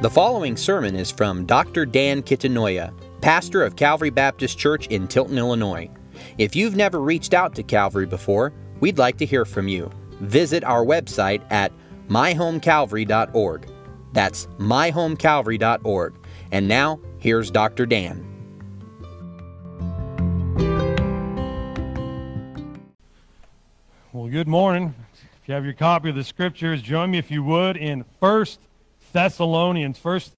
The following sermon is from Dr. Dan Kitanoya, pastor of Calvary Baptist Church in Tilton, Illinois. If you've never reached out to Calvary before, we'd like to hear from you. Visit our website at myhomecalvary.org. That's myhomecalvary.org. And now, here's Dr. Dan. Well, good morning. If you have your copy of the scriptures, join me if you would in First Thessalonians. First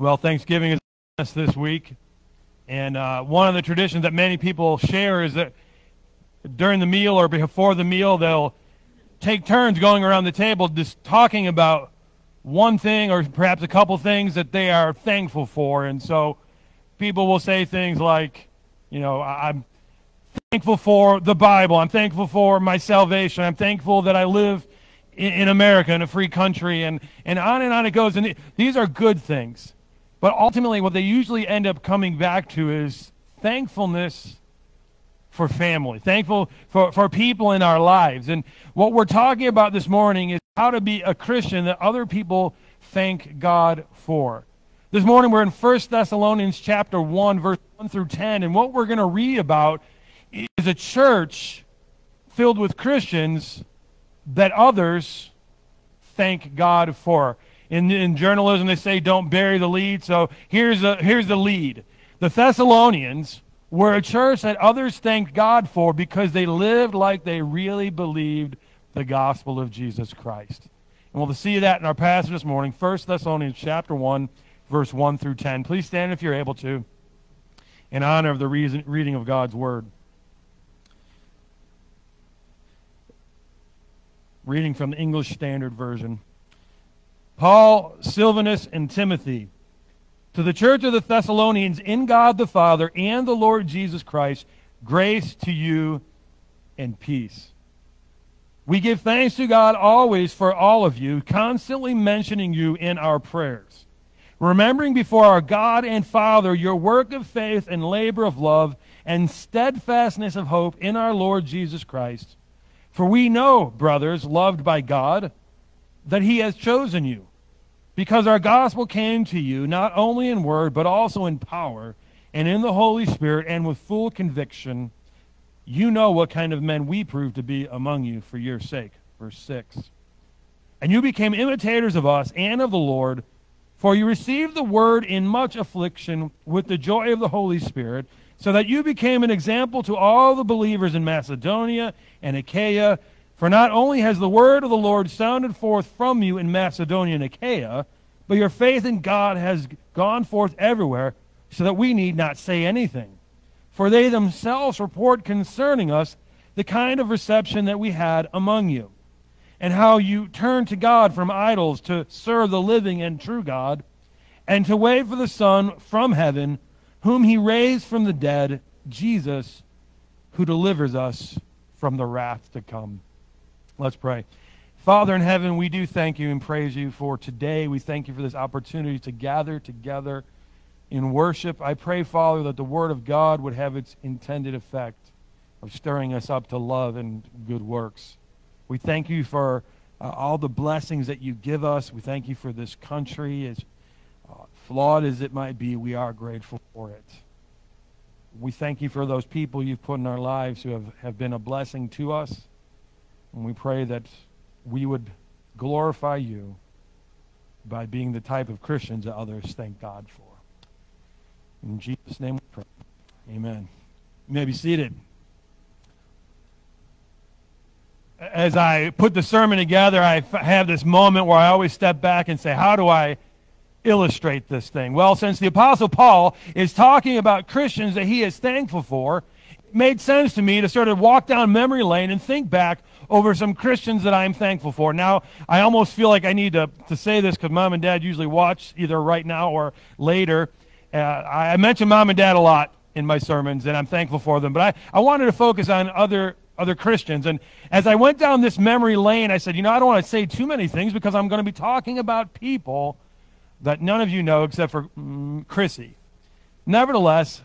Well, Thanksgiving is us this week, and uh, one of the traditions that many people share is that during the meal or before the meal, they'll take turns going around the table just talking about one thing or perhaps a couple things that they are thankful for. And so people will say things like, you know, I'm thankful for the Bible. I'm thankful for my salvation. I'm thankful that I live in, in America, in a free country, and, and on and on it goes. And these are good things. But ultimately, what they usually end up coming back to is thankfulness for family, thankful for, for people in our lives. And what we're talking about this morning is how to be a Christian that other people thank God for. This morning we're in 1 Thessalonians chapter 1 verse 1 through 10 and what we're going to read about is a church filled with Christians that others thank God for. In, in journalism they say don't bury the lead, so here's, a, here's the lead. The Thessalonians were a church that others thanked God for because they lived like they really believed the gospel of Jesus Christ. And we'll see that in our passage this morning, 1 Thessalonians chapter 1, verse 1 through 10. Please stand if you're able to in honor of the reason, reading of God's word. Reading from the English Standard Version. Paul, Silvanus, and Timothy, to the church of the Thessalonians in God the Father and the Lord Jesus Christ, grace to you and peace. We give thanks to God always for all of you, constantly mentioning you in our prayers, remembering before our God and Father your work of faith and labor of love and steadfastness of hope in our Lord Jesus Christ. For we know, brothers, loved by God, that he has chosen you, because our gospel came to you not only in word, but also in power and in the Holy Spirit and with full conviction you know what kind of men we proved to be among you for your sake. Verse 6. And you became imitators of us and of the Lord, for you received the word in much affliction with the joy of the Holy Spirit, so that you became an example to all the believers in Macedonia and Achaia. For not only has the word of the Lord sounded forth from you in Macedonia and Achaia, but your faith in God has gone forth everywhere, so that we need not say anything. For they themselves report concerning us the kind of reception that we had among you, and how you turn to God from idols to serve the living and true God, and to wait for the Son from heaven, whom he raised from the dead, Jesus, who delivers us from the wrath to come. Let's pray. Father in heaven, we do thank you and praise you for today. We thank you for this opportunity to gather together in worship. I pray, Father, that the Word of God would have its intended effect of stirring us up to love and good works. We thank you for uh, all the blessings that you give us. We thank you for this country. As uh, flawed as it might be, we are grateful for it. We thank you for those people you've put in our lives who have, have been a blessing to us. And we pray that we would glorify you by being the type of Christians that others thank God for. In Jesus' name we pray. Amen. You may be seated. As I put the sermon together, I have this moment where I always step back and say, How do I illustrate this thing? Well, since the Apostle Paul is talking about Christians that he is thankful for, it made sense to me to sort of walk down memory lane and think back over some Christians that I'm thankful for. Now, I almost feel like I need to, to say this because mom and dad usually watch either right now or later. Uh, I mention mom and dad a lot in my sermons, and I'm thankful for them. But I, I wanted to focus on other other Christians. And as I went down this memory lane, I said, you know, I don't want to say too many things because I'm going to be talking about people that none of you know except for mm, Chrissy. Nevertheless,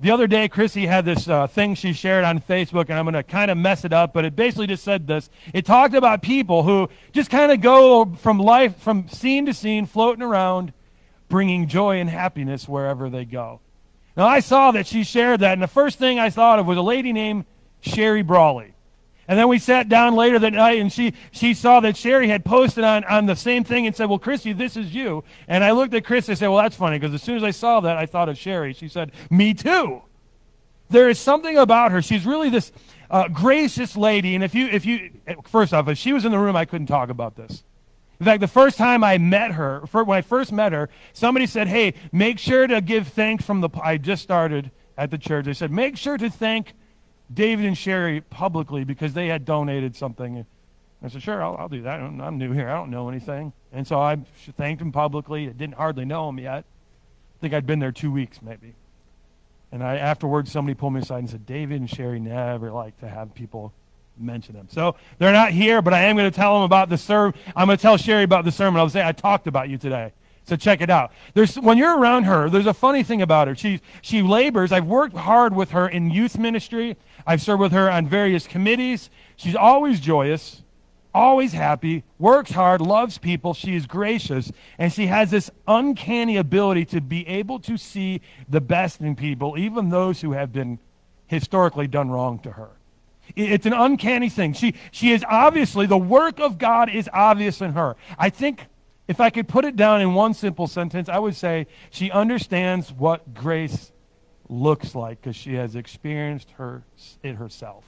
the other day, Chrissy had this uh, thing she shared on Facebook, and I'm going to kind of mess it up, but it basically just said this. It talked about people who just kind of go from life, from scene to scene, floating around, bringing joy and happiness wherever they go. Now, I saw that she shared that, and the first thing I thought of was a lady named Sherry Brawley. And then we sat down later that night and she, she saw that Sherry had posted on, on the same thing and said, Well, Chrissy, this is you. And I looked at Chris and said, Well, that's funny because as soon as I saw that, I thought of Sherry. She said, Me too. There is something about her. She's really this uh, gracious lady. And if you, if you, first off, if she was in the room, I couldn't talk about this. In fact, the first time I met her, when I first met her, somebody said, Hey, make sure to give thanks from the, I just started at the church. They said, Make sure to thank David and Sherry publicly because they had donated something. I said, sure, I'll, I'll do that. I'm, I'm, new here. I don't know anything. And so I thanked him publicly. I didn't hardly know him yet. I think I'd been there two weeks maybe. And I, afterwards, somebody pulled me aside and said, David and Sherry never like to have people mention them. So they're not here, but I am going to tell them about the sermon. I'm going to tell Sherry about the sermon. I'll say, I talked about you today. So check it out. There's, when you're around her, there's a funny thing about her. She, she labors. I've worked hard with her in youth ministry. I've served with her on various committees. She's always joyous, always happy, works hard, loves people. She is gracious, and she has this uncanny ability to be able to see the best in people, even those who have been historically done wrong to her. It's an uncanny thing. She, she is obviously, the work of God is obvious in her. I think if I could put it down in one simple sentence, I would say she understands what grace looks like because she has experienced her, it herself.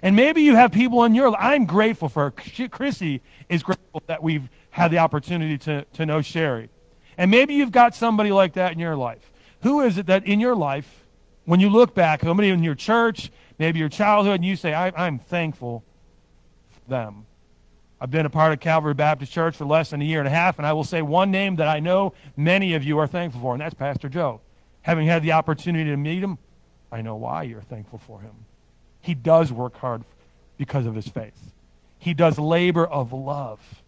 And maybe you have people in your life. I'm grateful for her. Chrissy is grateful that we've had the opportunity to, to know Sherry. And maybe you've got somebody like that in your life. Who is it that in your life, when you look back, somebody in your church, maybe your childhood, and you say, I, am thankful for them? I've been a part of Calvary Baptist Church for less than a year and a half, and I will say one name that I know many of you are thankful for, and that's Pastor Joe. Having had the opportunity to meet him, I know why you're thankful for him. He does work hard because of his faith. He does labor of love.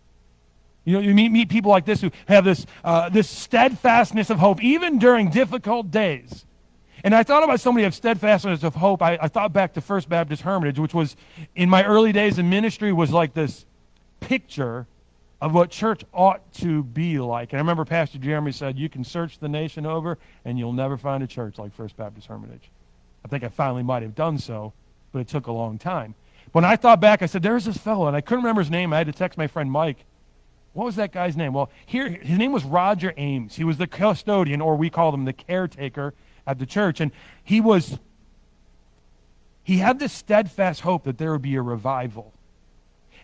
You know, you meet, meet people like this who have this, uh, this steadfastness of hope, even during difficult days. And I thought about somebody of steadfastness of hope. I, I thought back to First Baptist Hermitage, which was in my early days in ministry was like this picture of what church ought to be like. And I remember Pastor Jeremy said, You can search the nation over, and you'll never find a church like First Baptist Hermitage. I think I finally might have done so, but it took a long time. When I thought back, I said, There's this fellow, and I couldn't remember his name. I had to text my friend Mike. What was that guy's name? Well, here, his name was Roger Ames. He was the custodian, or we called him the caretaker at the church. And he was, he had this steadfast hope that there would be a revival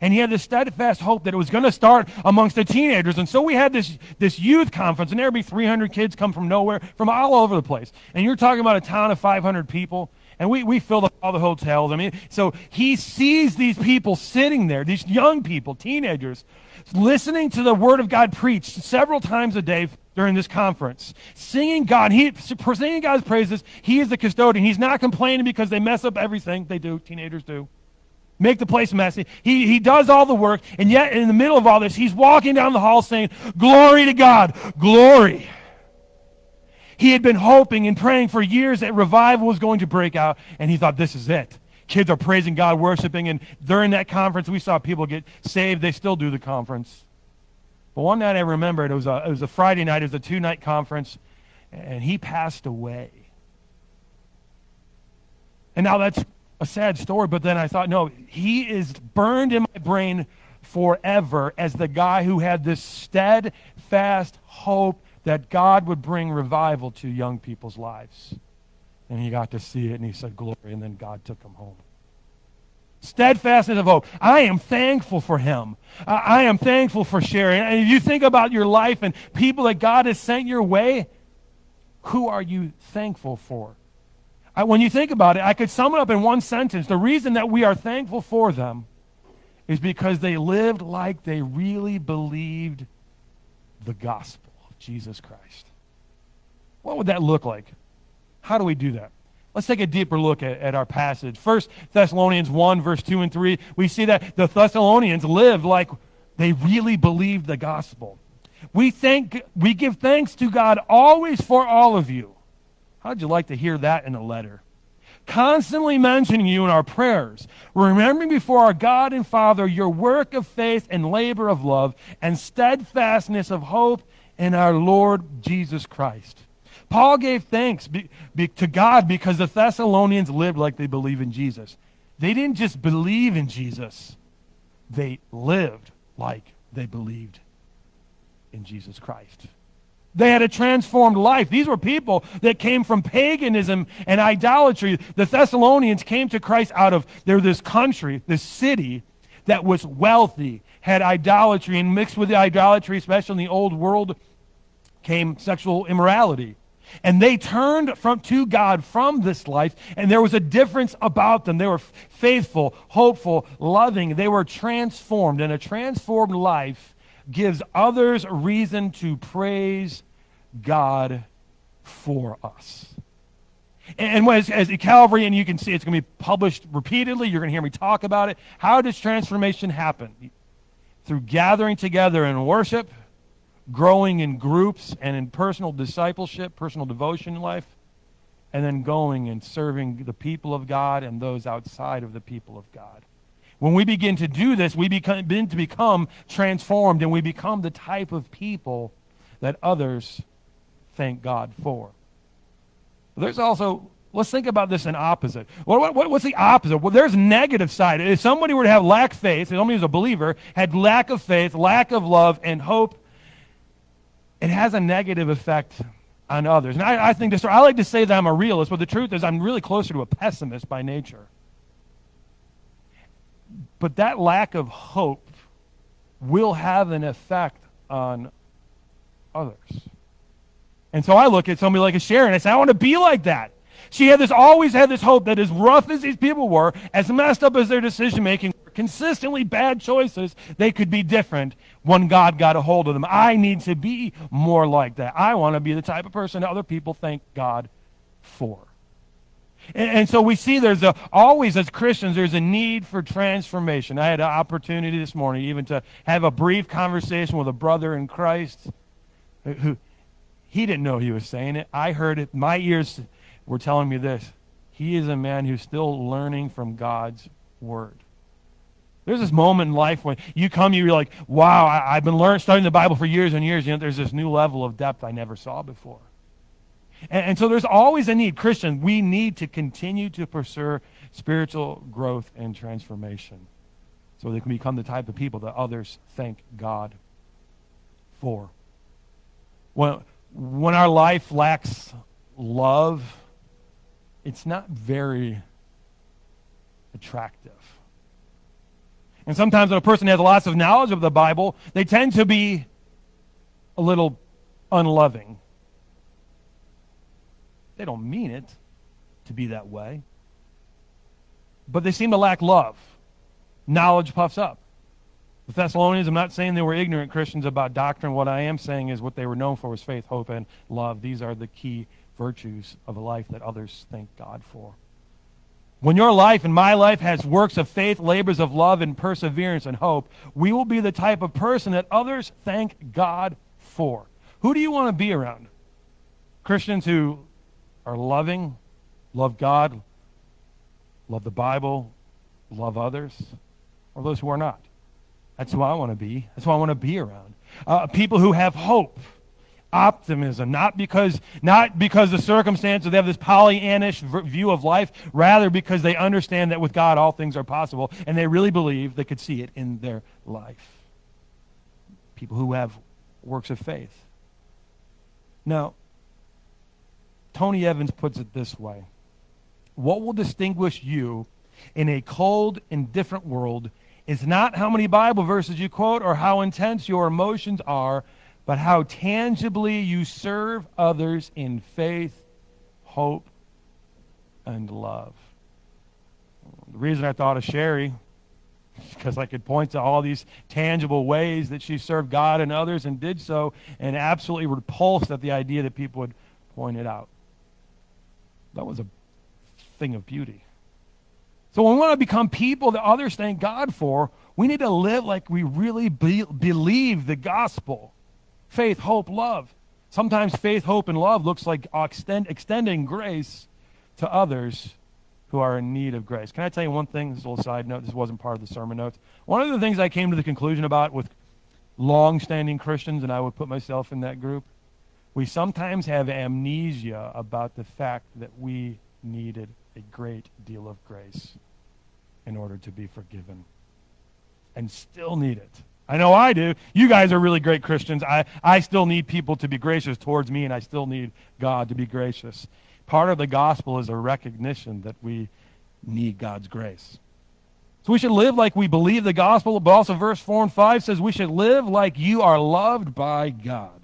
and he had this steadfast hope that it was going to start amongst the teenagers. And so we had this, this youth conference, and there'd be 300 kids come from nowhere, from all over the place. And you're talking about a town of 500 people. And we, we filled up all the hotels. I mean, so he sees these people sitting there, these young people, teenagers, listening to the Word of God preached several times a day during this conference, singing God, he, singing God's praises. He is the custodian. He's not complaining because they mess up everything. They do, teenagers do make the place messy. He, he does all the work, and yet in the middle of all this, he's walking down the hall saying, Glory to God, glory. He had been hoping and praying for years that revival was going to break out, and he thought, This is it. Kids are praising God, worshiping, and during that conference, we saw people get saved. They still do the conference. But one night I remember it was a, it was a Friday night, it was a two night conference, and he passed away. And now that's a sad story, but then I thought, no, he is burned in my brain forever as the guy who had this steadfast hope that God would bring revival to young people's lives. And he got to see it and he said, Glory, and then God took him home. Steadfastness of hope. I am thankful for him. I am thankful for Sherry. And if you think about your life and people that God has sent your way, who are you thankful for? I, when you think about it, I could sum it up in one sentence. The reason that we are thankful for them is because they lived like they really believed the gospel of Jesus Christ. What would that look like? How do we do that? Let's take a deeper look at, at, our passage. First Thessalonians 1, verse 2 and 3, we see that the Thessalonians lived like they really believed the gospel. We thank we give thanks to God always for all of you How'd you like to hear that in a letter? Constantly mentioning you in our prayers, remembering before our God and Father your work of faith and labor of love and steadfastness of hope in our Lord Jesus Christ. Paul gave thanks be, be, to God because the Thessalonians lived like they believe in Jesus. They didn't just believe in Jesus, they lived like they believed in Jesus Christ. They had a transformed life. These were people that came from paganism and idolatry. The Thessalonians came to Christ out of they're this country, this city that was wealthy, had idolatry, and mixed with the idolatry, especially in the old world, came sexual immorality. And they turned from, to God from this life, and there was a difference about them. They were faithful, hopeful, loving. They were transformed, and a transformed life gives others reason to praise God for us. And as, as Calvary, and you can see it's going to be published repeatedly, you're going to hear me talk about it. How does transformation happen? Through gathering together in worship growing in groups and in personal discipleship, personal devotion life, and then going and serving the people of God and those outside of the people of God. When we begin to do this, we begin to become transformed and we become the type of people that others thank God for. There's also, let's think about this in opposite. What, what, what's the opposite? Well, there's negative side. If somebody were to have lack faith, if somebody who's a believer had lack of faith, lack of love, and hope it has a negative effect on others. And I, I think this, I like to say that I'm a realist, but the truth is I'm really closer to a pessimist by nature. But that lack of hope will have an effect on others. And so I look at somebody like a Sharon and I say, I want to be like that. She had this always had this hope that as rough as these people were, as messed up as their decision making, consistently bad choices, they could be different when God got a hold of them. I need to be more like that. I want to be the type of person other people thank God for. And, and so we see there's a, always, as Christians, there's a need for transformation. I had an opportunity this morning even to have a brief conversation with a brother in Christ who he didn't know he was saying it. I heard it. My ears were telling me this. He is a man who's still learning from God's word. There's this moment in life when you come, you're like, wow, I, have been learning, studying the Bible for years and years. You know, there's this new level of depth I never saw before. And, and so there's always a need. Christian, we need to continue to pursue spiritual growth and transformation so they can become the type of people that others thank God for. When, when our life lacks love, it's not very attractive. And sometimes when a person has lots of knowledge of the Bible, they tend to be a little unloving. They don't mean it to be that way, but they seem to lack love. Knowledge puffs up. The Thessalonians, I'm not saying they were ignorant Christians about doctrine. What I am saying is what they were known for was faith, hope, and love. These are the key virtues of a life that others thank God for. When your life and my life has works of faith, labors of love, and perseverance and hope, we will be the type of person that others thank God for. Who do you want to be around? Christians who are loving, love God, love the Bible, love others, or those who are not? That's who I want to be. That's who I want to be around. Uh, people who have hope optimism, not because, not because the circumstances, they have this Pollyannish view of life, rather because they understand that with God all things are possible, and they really believe they could see it in their life. People who have works of faith. Now, Tony Evans puts it this way What will distinguish you in a cold, indifferent world is not how many Bible verses you quote or how intense your emotions are but how tangibly you serve others in faith, hope, and love. The reason I thought of Sherry because I could point to all these tangible ways that she served God and others and did so, and absolutely repulsed at the idea that people would point it out. That was a thing of beauty. So when we want to become people that others thank God for, we need to live like we really be- believe the gospel faith, hope, love. Sometimes faith, hope, and love looks like extend, extending grace to others who are in need of grace. Can I tell you one thing? This is a little side note. This wasn't part of the sermon notes. One of the things I came to the conclusion about with long standing Christians, and I would put myself in that group, we sometimes have amnesia about the fact that we needed a great deal of grace in order to be forgiven and still need it. I know I do. You guys are really great Christians. I, I still need people to be gracious towards me, and I still need God to be gracious. Part of the gospel is a recognition that we need God's grace. So we should live like we believe the gospel, but also verse 4 and 5 says we should live like you are loved by God.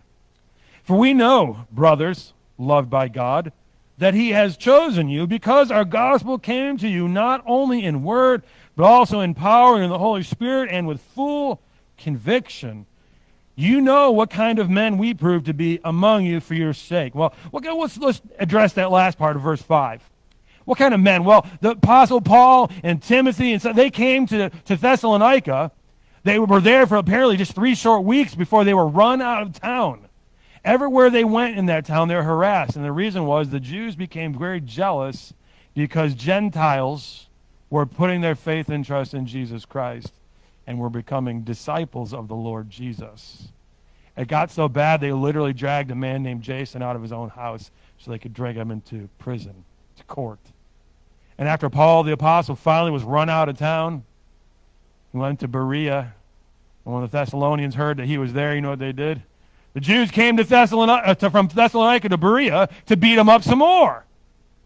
For we know, brothers, loved by God, that he has chosen you because our gospel came to you not only in word, but also in power and in the Holy Spirit and with full conviction. You know what kind of men we prove to be among you for your sake. Well, let's, let's address that last part of verse 5. What kind of men? Well, the Apostle Paul and Timothy, and so they came to, to Thessalonica. They were there for apparently just three short weeks before they were run out of town. Everywhere they went in that town, they were harassed. And the reason was the Jews became very jealous because Gentiles were putting their faith and trust in Jesus Christ and were becoming disciples of the Lord Jesus. It got so bad they literally dragged a man named Jason out of his own house so they could drag him into prison, to court. And after Paul the apostle finally was run out of town, he went to Berea. And when the Thessalonians heard that he was there, you know what they did? The Jews came to Thessalonica, uh, to, from Thessalonica to Berea to beat him up some more.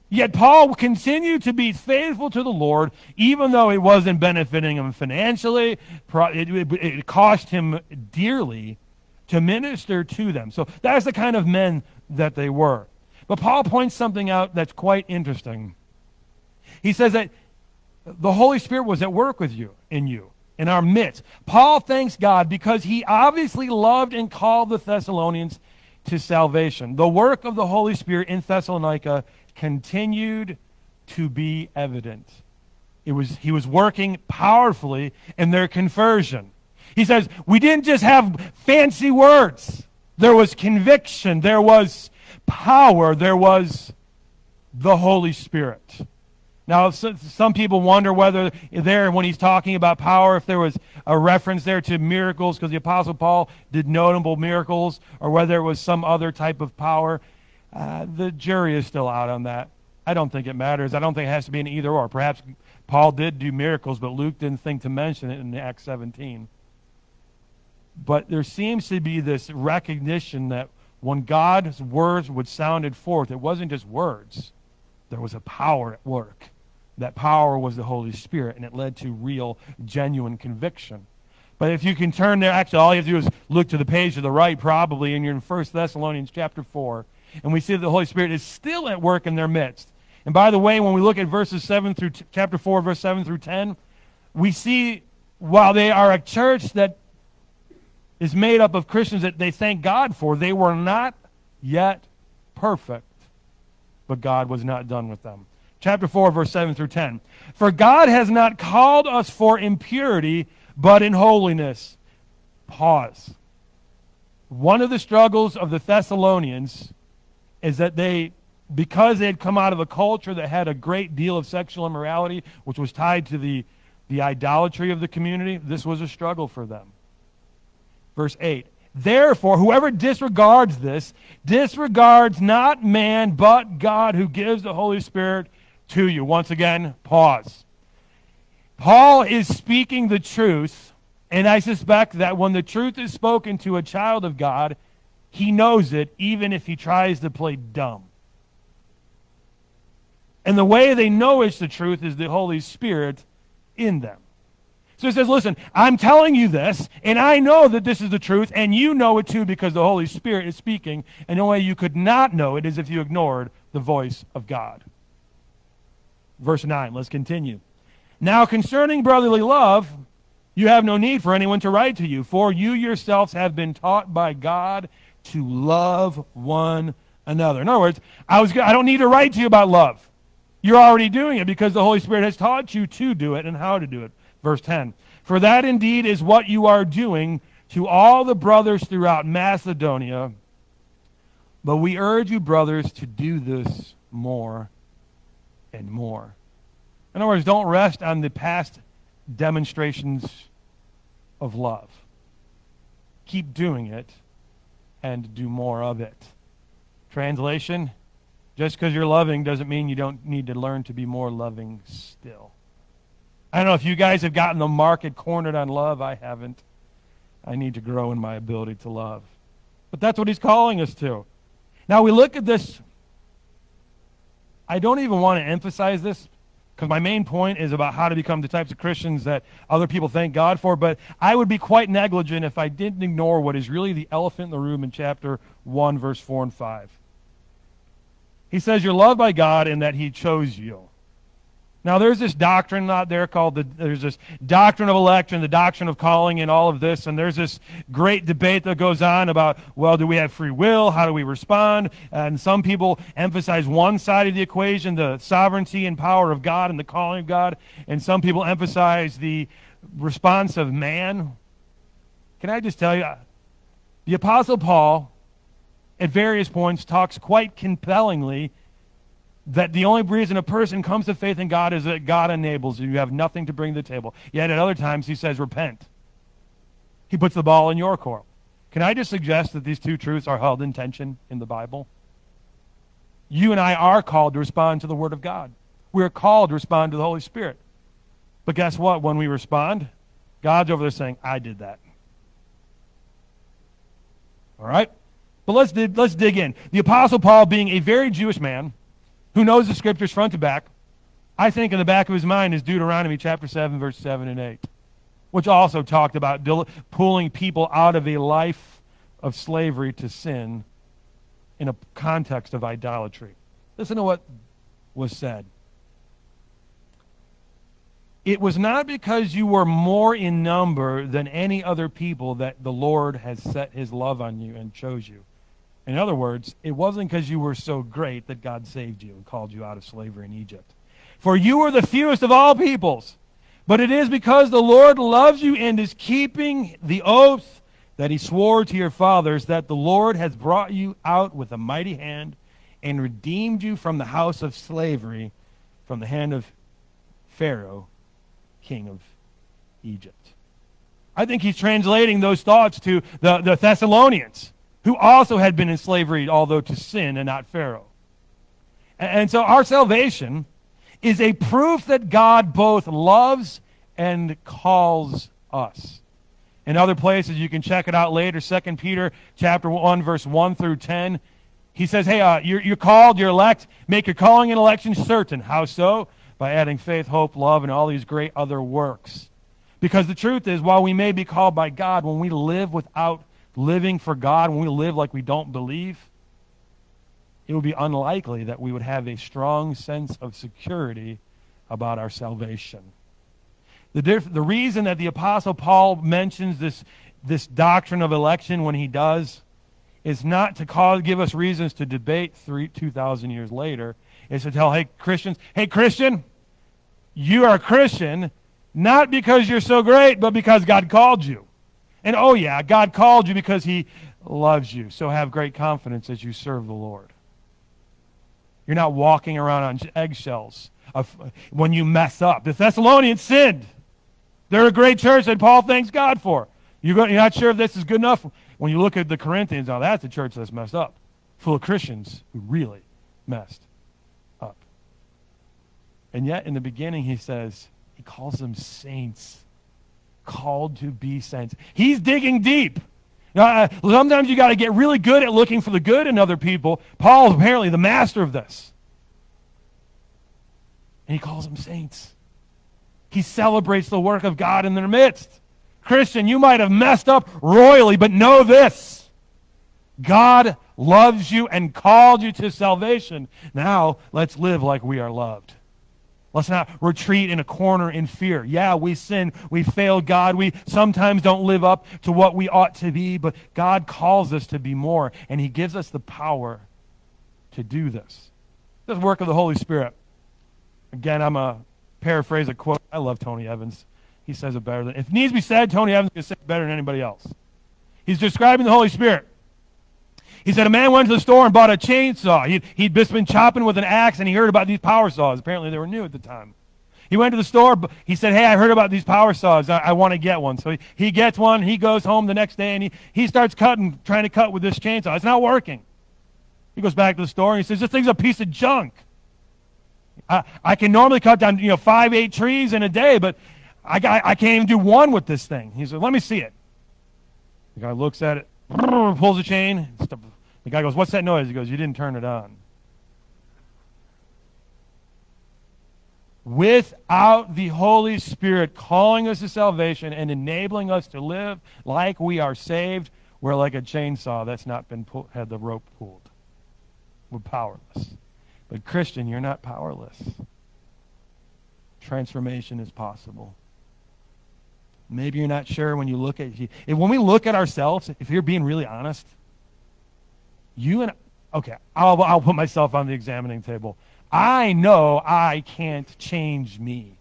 Yet Paul continued to be faithful to the Lord, even though it wasn't benefiting him financially. It, cost him dearly to minister to them. So that's the kind of men that they were. But Paul points something out that's quite interesting. He says that the Holy Spirit was at work with you, in you, in our midst. Paul thanks God because he obviously loved and called the Thessalonians to salvation. The work of the Holy Spirit in Thessalonica continued to be evident. It was, he was working powerfully in their conversion. He says, We didn't just have fancy words, there was conviction, there was power, there was the Holy Spirit. Now, some people wonder whether there, when he's talking about power, if there was a reference there to miracles, because the Apostle Paul did notable miracles, or whether it was some other type of power. Uh, the jury is still out on that. I don't think it matters. I don't think it has to be an either or. Perhaps Paul did do miracles, but Luke didn't think to mention it in Acts 17. But there seems to be this recognition that when God's words would sounded forth, it wasn't just words. There was a power at work. That power was the Holy Spirit, and it led to real, genuine conviction. But if you can turn there, actually, all you have to do is look to the page to the right, probably, and you're in 1 Thessalonians chapter 4 and we see that the Holy Spirit is still at work in their midst. And by the way, when we look at verses 7 through t- chapter 4, verse 7 through 10, we see while they are a church that is made up of Christians that they thank God for, they were not yet perfect, but God was not done with them. Chapter 4, verse 7 through 10. For God has not called us for impurity, but in holiness. Pause. One of the struggles of the Thessalonians is that they, because they had come out of a culture that had a great deal of sexual immorality, which was tied to the, the idolatry of the community, this was a struggle for them. Verse 8 Therefore, whoever disregards this disregards not man, but God who gives the Holy Spirit to you. Once again, pause. Paul is speaking the truth, and I suspect that when the truth is spoken to a child of God, he knows it even if he tries to play dumb. And the way they know it's the truth is the Holy Spirit in them. So he says, Listen, I'm telling you this, and I know that this is the truth, and you know it too because the Holy Spirit is speaking. And the way you could not know it is if you ignored the voice of God. Verse 9, let's continue. Now, concerning brotherly love, you have no need for anyone to write to you, for you yourselves have been taught by God to love one another. In other words, I, was, I don't need to write to you about love. You're already doing it because the Holy Spirit has taught you to do it and how to do it. Verse 10 For that indeed is what you are doing to all the brothers throughout Macedonia. But we urge you, brothers, to do this more and more. In other words, don't rest on the past demonstrations of love. Keep doing it and do more of it. Translation just because you're loving doesn't mean you don't need to learn to be more loving still. I don't know if you guys have gotten the market cornered on love. I haven't. I need to grow in my ability to love. But that's what he's calling us to. Now we look at this. I don't even want to emphasize this because my main point is about how to become the types of Christians that other people thank God for, but I would be quite negligent if I didn't ignore what is really the elephant in the room in chapter 1, verse 4 and 5. He says, You're loved by God in that He chose you. Now, there's this doctrine out there called the, there's this doctrine of election, the doctrine of calling, and all of this. And there's this great debate that goes on about, well, do we have free will? How do we respond? And some people emphasize one side of the equation, the sovereignty and power of God and the calling of God. And some people emphasize the response of man. Can I just tell you, the Apostle Paul, at various points, talks quite compellingly that the only reason a person comes to faith in God is that God enables you. You have nothing to bring to the table. Yet at other times, he says, repent. He puts the ball in your court. Can I just suggest that these two truths are held in tension in the Bible? You and I are called to respond to the Word of God. We're called to respond to the Holy Spirit. But guess what? When we respond, God's over there saying, I did that. All right? But let's, let's dig in. The Apostle Paul, being a very Jewish man, who knows the scriptures front to back, I think in the back of his mind is Deuteronomy chapter 7, verse 7 and 8, which also talked about pulling people out of a life of slavery to sin in a context of idolatry. Listen to what was said. It was not because you were more in number than any other people that the Lord has set his love on you and chose you. In other words, it wasn't because you were so great that God saved you and called you out of slavery in Egypt. For you were the fewest of all peoples. But it is because the Lord loves you and is keeping the oath that he swore to your fathers that the Lord has brought you out with a mighty hand and redeemed you from the house of slavery, from the hand of Pharaoh, king of Egypt. I think he's translating those thoughts to the, the Thessalonians who also had been in slavery, although to sin and not Pharaoh. And so our salvation is a proof that God both loves and calls us. In other places, you can check it out later, 2 Peter chapter 1, verse 1 through 10. He says, hey, uh, you're, you're called, you're elect. Make your calling and election certain. How so? By adding faith, hope, love, and all these great other works. Because the truth is, while we may be called by God, when we live without living for God, when we live like we don't believe, it would be unlikely that we would have a strong sense of security about our salvation. The, diff- the reason that the Apostle Paul mentions this, this doctrine of election when he does is not to cause, give us reasons to debate 2,000 years later. It's to tell, hey, Christians, hey, Christian, you are a Christian not because you're so great, but because God called you. And oh, yeah, God called you because he loves you. So have great confidence as you serve the Lord. You're not walking around on eggshells when you mess up. The Thessalonians sinned. They're a great church that Paul thanks God for. You're not sure if this is good enough. When you look at the Corinthians, now that's a church that's messed up, full of Christians who really messed up. And yet, in the beginning, he says, he calls them saints called to be saints. He's digging deep. Uh, sometimes you got to get really good at looking for the good in other people. Paul's apparently the master of this. And he calls them saints. He celebrates the work of God in their midst. Christian, you might have messed up royally, but know this God loves you and called you to salvation. Now, let's live like we are loved. Let's not retreat in a corner in fear. Yeah, we sin. We fail God. We sometimes don't live up to what we ought to be, but God calls us to be more, and He gives us the power to do this. This work of the Holy Spirit. Again, I'm a paraphrase a quote. I love Tony Evans. He says it better than, if needs be said, Tony Evans can say it better than anybody else. He's describing the Holy Spirit. He said a man went to the store and bought a chainsaw. He'd, he'd just been chopping with an axe and he heard about these power saws. Apparently they were new at the time. He went to the store. He said, Hey, I heard about these power saws. I, I want to get one. So he, he gets one. He goes home the next day and he, he starts cutting, trying to cut with this chainsaw. It's not working. He goes back to the store and he says, This thing's a piece of junk. I, I can normally cut down, you know, five, eight trees in a day, but I, I, I can't even do one with this thing. He said, Let me see it. The guy looks at it, pulls the chain. The guy goes, What's that noise? He goes, You didn't turn it on. without the Holy Spirit calling us to salvation and enabling us to live like we are saved, we're like a chainsaw that's not been pull, had the rope pulled. We're powerless. But Christian, you're not powerless. Transformation is possible. Maybe you're not sure when you look at if when we look at ourselves, if you're being really honest, you and okay, I'll I'll put myself on the examining table. I know I can't change me.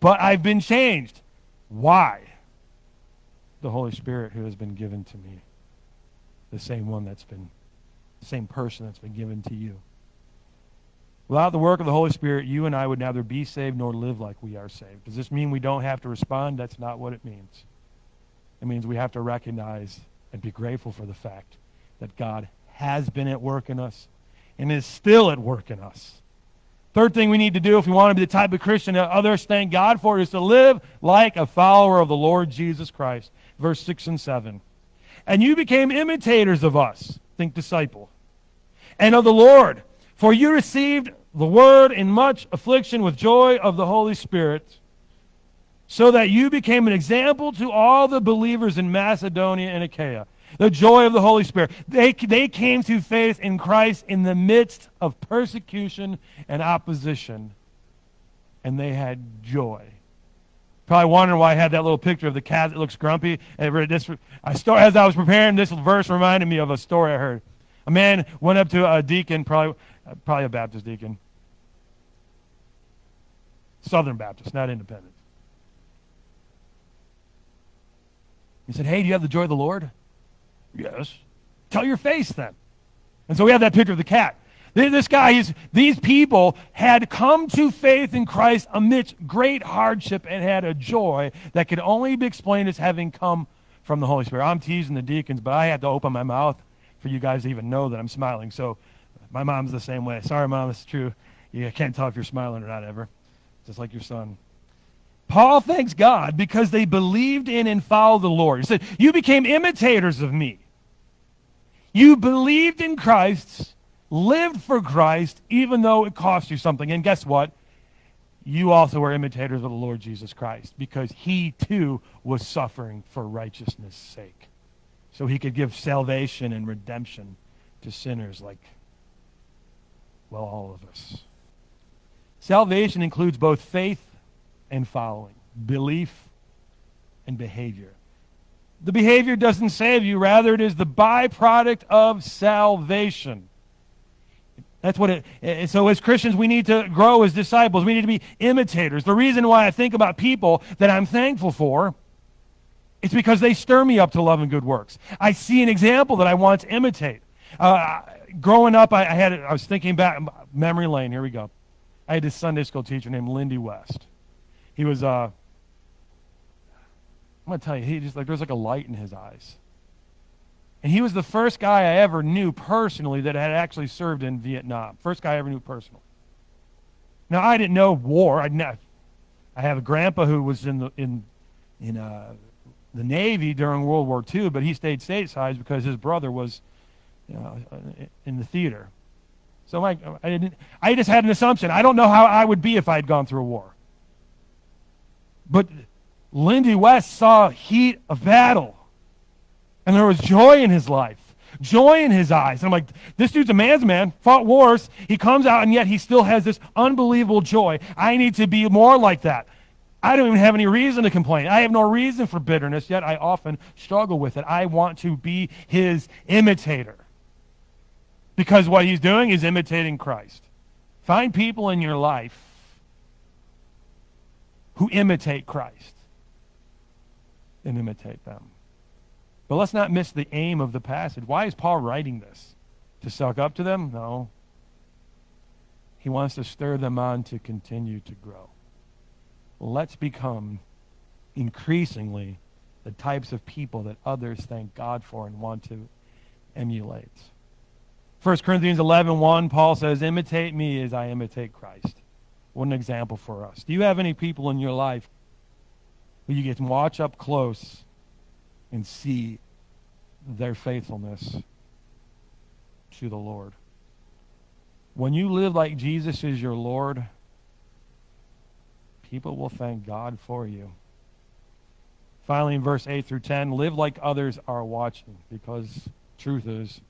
But I've been changed. Why? The Holy Spirit who has been given to me. The same one that's been, the same person that's been given to you. Without the work of the Holy Spirit, you and I would neither be saved nor live like we are saved. Does this mean we don't have to respond? That's not what it means. It means we have to recognize and be grateful for the fact that God has been at work in us and is still at work in us. Third thing we need to do if we want to be the type of Christian that others thank God for is to live like a follower of the Lord Jesus Christ. Verse 6 and 7. And you became imitators of us, think disciple, and of the Lord, for you received the word in much affliction with joy of the Holy Spirit, so that you became an example to all the believers in Macedonia and Achaia the joy of the Holy Spirit. They, they came to faith in Christ in the midst of persecution and opposition, and they had joy. Probably wondering why I had that little picture of the cat that looks grumpy. I as I was preparing, this verse reminded me of a story I heard. A man went up to a deacon, probably, probably a Baptist deacon, Southern Baptist, not independent. He said, Hey, do you have the joy of the Lord? Yes. Tell your face then. And so we have that picture of the cat. This guy, is, these people had come to faith in Christ amidst great hardship and had a joy that could only be explained as having come from the Holy Spirit. I'm teasing the deacons, but I had to open my mouth for you guys to even know that I'm smiling. So my mom's the same way. Sorry, mom, it's true. You can't tell if you're smiling or not ever, just like your son. Paul thanks God because they believed in and followed the Lord. He said, You became imitators of me. You believed in Christ, lived for Christ, even though it cost you something. And guess what? You also are imitators of the Lord Jesus Christ because he too was suffering for righteousness' sake. So he could give salvation and redemption to sinners like, well, all of us. Salvation includes both faith and following, belief and behavior. The behavior doesn't save you, rather, it is the byproduct of salvation. That's what it so as Christians we need to grow as disciples. We need to be imitators. The reason why I think about people that I'm thankful for is because they stir me up to love and good works. I see an example that I want to imitate. Uh, growing up, I, I, had I was thinking back memory lane. Here we go. I had this Sunday school teacher named Lindy West. He was, uh, I'm going to tell you, he just like, there's like a light in his eyes. And he was the first guy I ever knew personally that had actually served in Vietnam. First guy I ever knew personally. Now, I didn't know war. I, I have a grandpa who was in the, in, in uh, the Navy during World War II, but he stayed stateside because his brother was you know, in the theater. So I, I, didn't, I just had an assumption. I don't know how I would be if I had gone through a war. But Lindy West saw heat of battle. And there was joy in his life, joy in his eyes. And I'm like, this dude's a man's man, fought wars. He comes out, and yet he still has this unbelievable joy. I need to be more like that. I don't even have any reason to complain. I have no reason for bitterness, yet I often struggle with it. I want to be his imitator. Because what he's doing is imitating Christ. Find people in your life who imitate Christ and imitate them. But let's not miss the aim of the passage. Why is Paul writing this? To suck up to them? No. He wants to stir them on to continue to grow. Let's become increasingly the types of people that others thank God for and want to emulate. 1 Corinthians 11, 1, Paul says, Imitate me as I imitate Christ. What an example for us. Do you have any people in your life who you get to watch up close and see their faithfulness to the Lord? When you live like Jesus is your Lord, people will thank God for you. Finally, in verse 8 through 10, live like others are watching, because truth is,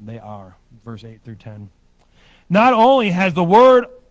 they are. Verse 8 through 10. Not only has the word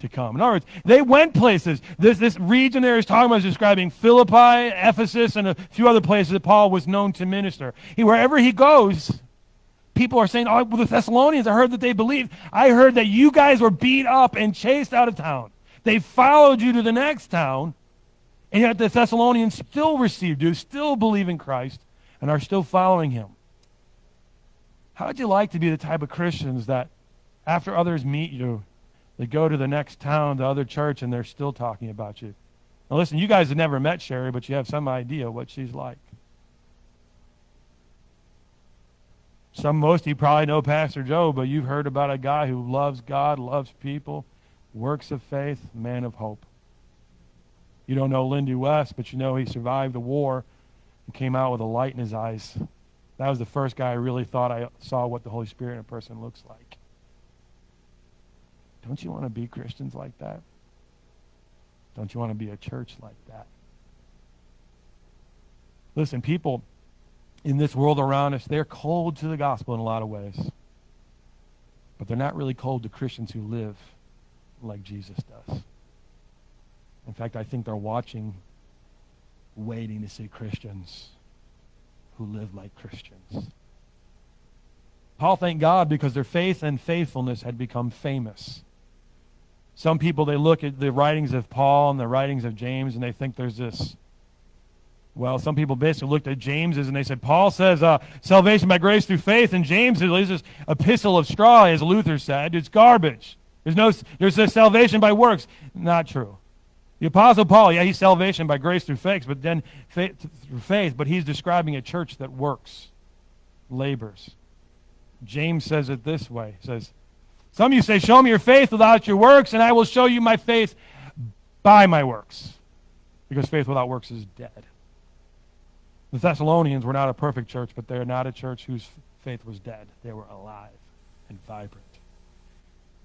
to come. In other words, they went places. This, this region there is talking about is describing Philippi, Ephesus, and a few other places that Paul was known to minister. He, wherever he goes, people are saying, oh, the Thessalonians, I heard that they believed. I heard that you guys were beat up and chased out of town. They followed you to the next town, and yet the Thessalonians still received you, still believe in Christ, and are still following him. How would you like to be the type of Christians that after others meet you, they go to the next town, the other church, and they're still talking about you. Now, listen, you guys have never met Sherry, but you have some idea what she's like. Some, most of you probably know Pastor Joe, but you've heard about a guy who loves God, loves people, works of faith, man of hope. You don't know Lindy West, but you know he survived the war and came out with a light in his eyes. That was the first guy I really thought I saw what the Holy Spirit in a person looks like. Don't you want to be Christians like that? Don't you want to be a church like that? Listen, people in this world around us, they're cold to the gospel in a lot of ways. But they're not really cold to Christians who live like Jesus does. In fact, I think they're watching, waiting to see Christians who live like Christians. Paul thanked God because their faith and faithfulness had become famous. Some people, they look at the writings of Paul and the writings of James and they think there's this. Well, some people basically looked at James's and they said, Paul says uh, salvation by grace through faith, and James is this epistle of straw, as Luther said. It's garbage. There's no, there's a salvation by works. Not true. The Apostle Paul, yeah, he's salvation by grace through faith, but then faith, through faith, but he's describing a church that works, labors. James says it this way. He says, some of you say, Show me your faith without your works, and I will show you my faith by my works. Because faith without works is dead. The Thessalonians were not a perfect church, but they're not a church whose faith was dead. They were alive and vibrant.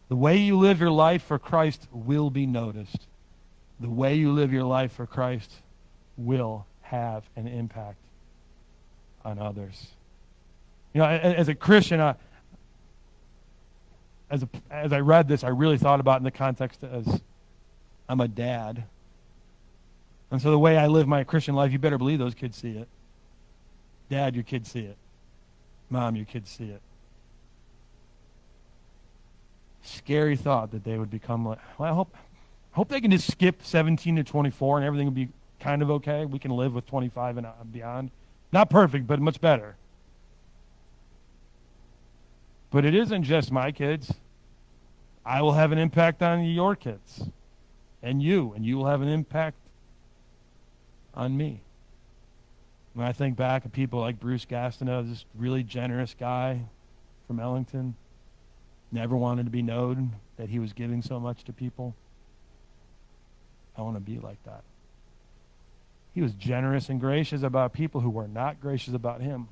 The way you live your life for Christ will be noticed. The way you live your life for Christ will have an impact on others. You know, as a Christian, I, as, a, as I read this, I really thought about in the context as I'm a dad. And so the way I live my Christian life, you better believe those kids see it. Dad, your kids see it. Mom, your kids see it. Scary thought that they would become like, well, I hope, hope they can just skip 17 to 24 and everything will be kind of okay. We can live with 25 and uh, beyond. Not perfect, but much better. But it isn't just my kids. I will have an impact on your kids and you, and you will have an impact on me. When I think back of people like Bruce Gastineau, this really generous guy from Ellington, never wanted to be known that he was giving so much to people. I want to be like that. He was generous and gracious about people who were not gracious about him.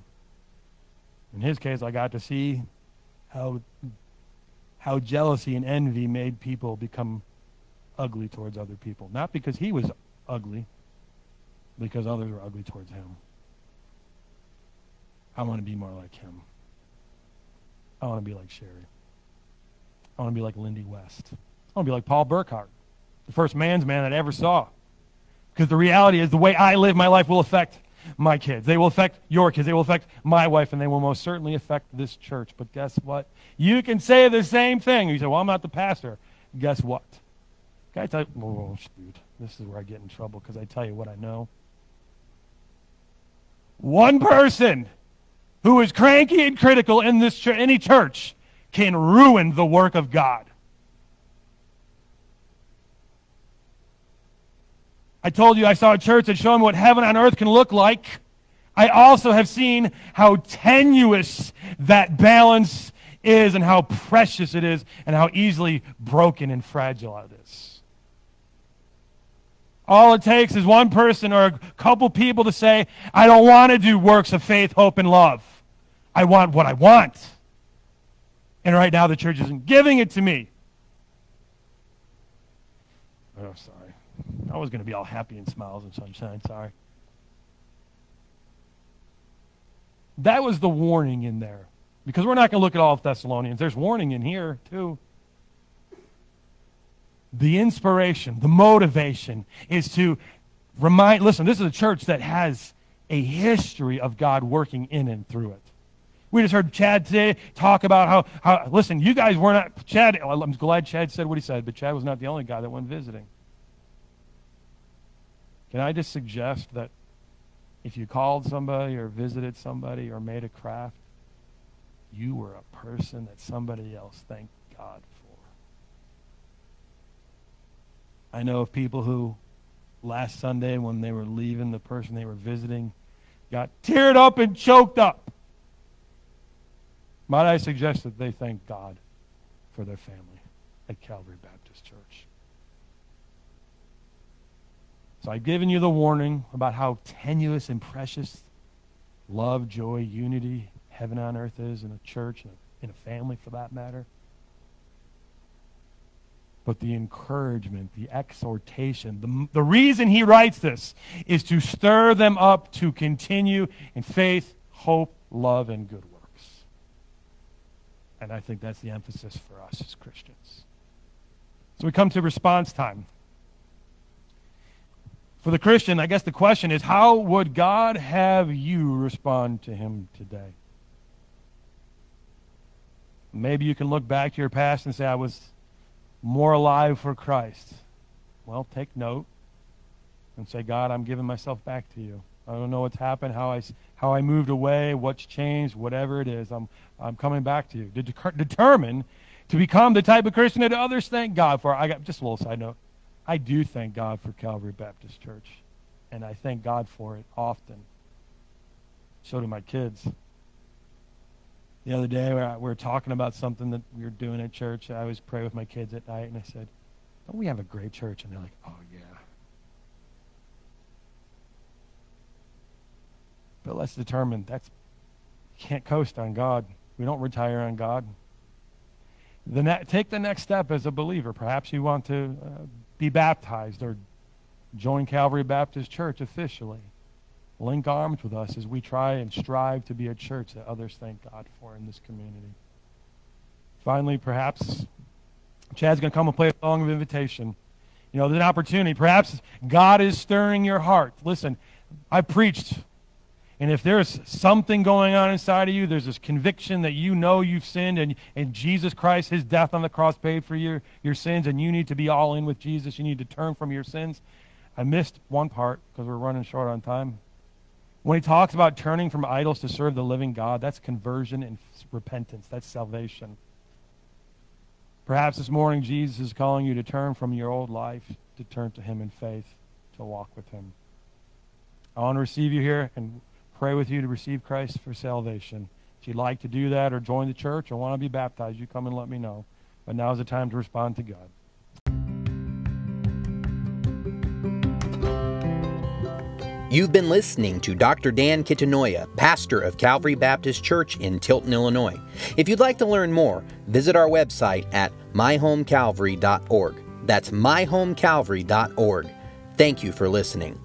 In his case, I got to see how, how jealousy and envy made people become ugly towards other people. Not because he was ugly, because others were ugly towards him. I want to be more like him. I want to be like Sherry. I want to be like Lindy West. I want to be like Paul Burkhart, the first man's man I ever saw. Because the reality is, the way I live my life will affect my kids. They will affect your kids. They will affect my wife, and they will most certainly affect this church. But guess what? You can say the same thing. You say, Well, I'm not the pastor. Guess what? Can I tell you? Oh, shoot. This is where I get in trouble because I tell you what I know. One person who is cranky and critical in this ch- any church can ruin the work of God. I told you I saw a church that showed me what heaven on earth can look like. I also have seen how tenuous that balance is and how precious it is and how easily broken and fragile it is. All it takes is one person or a couple people to say, I don't want to do works of faith, hope, and love. I want what I want. And right now the church isn't giving it to me. Oh. I was going to be all happy and smiles and sunshine. Sorry. That was the warning in there. Because we're not going to look at all of Thessalonians. There's warning in here, too. The inspiration, the motivation is to remind listen, this is a church that has a history of God working in and through it. We just heard Chad today talk about how, how listen, you guys were not, Chad, I'm glad Chad said what he said, but Chad was not the only guy that went visiting. Can I just suggest that if you called somebody or visited somebody or made a craft, you were a person that somebody else thanked God for. I know of people who last Sunday when they were leaving the person they were visiting got teared up and choked up. Might I suggest that they thank God for their family at Calvary Baptist Church? So I've given you the warning about how tenuous and precious love, joy, unity, heaven on earth is in a church, in a family for that matter. But the encouragement, the exhortation, the, the reason he writes this is to stir them up to continue in faith, hope, love, and good works. And I think that's the emphasis for us as Christians. So we come to response time for the Christian, I guess the question is how would God have you respond to Him today? Maybe you can look back to your past and say, I was more alive for Christ. Well, take note and say, God, I'm giving myself back to you. I don't know what's happened, how I, how I moved away, what's changed, whatever it is. I'm, I'm coming back to you. De- determine to become the type of Christian that others thank God for. I got just a little side note. I do thank God for Calvary Baptist Church, and I thank God for it often. So do my kids. The other day, we were talking about something that we were doing at church. I always pray with my kids at night, and I said, Don't we have a great church? And they're like, Oh, yeah. But let's determine that's you can't coast on God. We don't retire on God. The ne- take the next step as a believer. Perhaps you want to uh, be baptized or join Calvary Baptist Church officially. Link arms with us as we try and strive to be a church that others thank God for in this community. Finally, perhaps Chad's going to come and play a song of invitation. You know, there's an opportunity. Perhaps God is stirring your heart. Listen, I preached and if there's something going on inside of you, there's this conviction that you know you've sinned and, and Jesus Christ, his death on the cross paid for your, your sins, and you need to be all in with Jesus. You need to turn from your sins. I missed one part because we're running short on time. When he talks about turning from idols to serve the living God, that's conversion and repentance. That's salvation. Perhaps this morning Jesus is calling you to turn from your old life, to turn to him in faith, to walk with him. I want to receive you here and pray with you to receive Christ for salvation. If you'd like to do that or join the church or want to be baptized, you come and let me know. But now is the time to respond to God. You've been listening to Dr. Dan Kitanoya, pastor of Calvary Baptist Church in Tilton, Illinois. If you'd like to learn more, visit our website at myhomecalvary.org. That's myhomecalvary.org. Thank you for listening.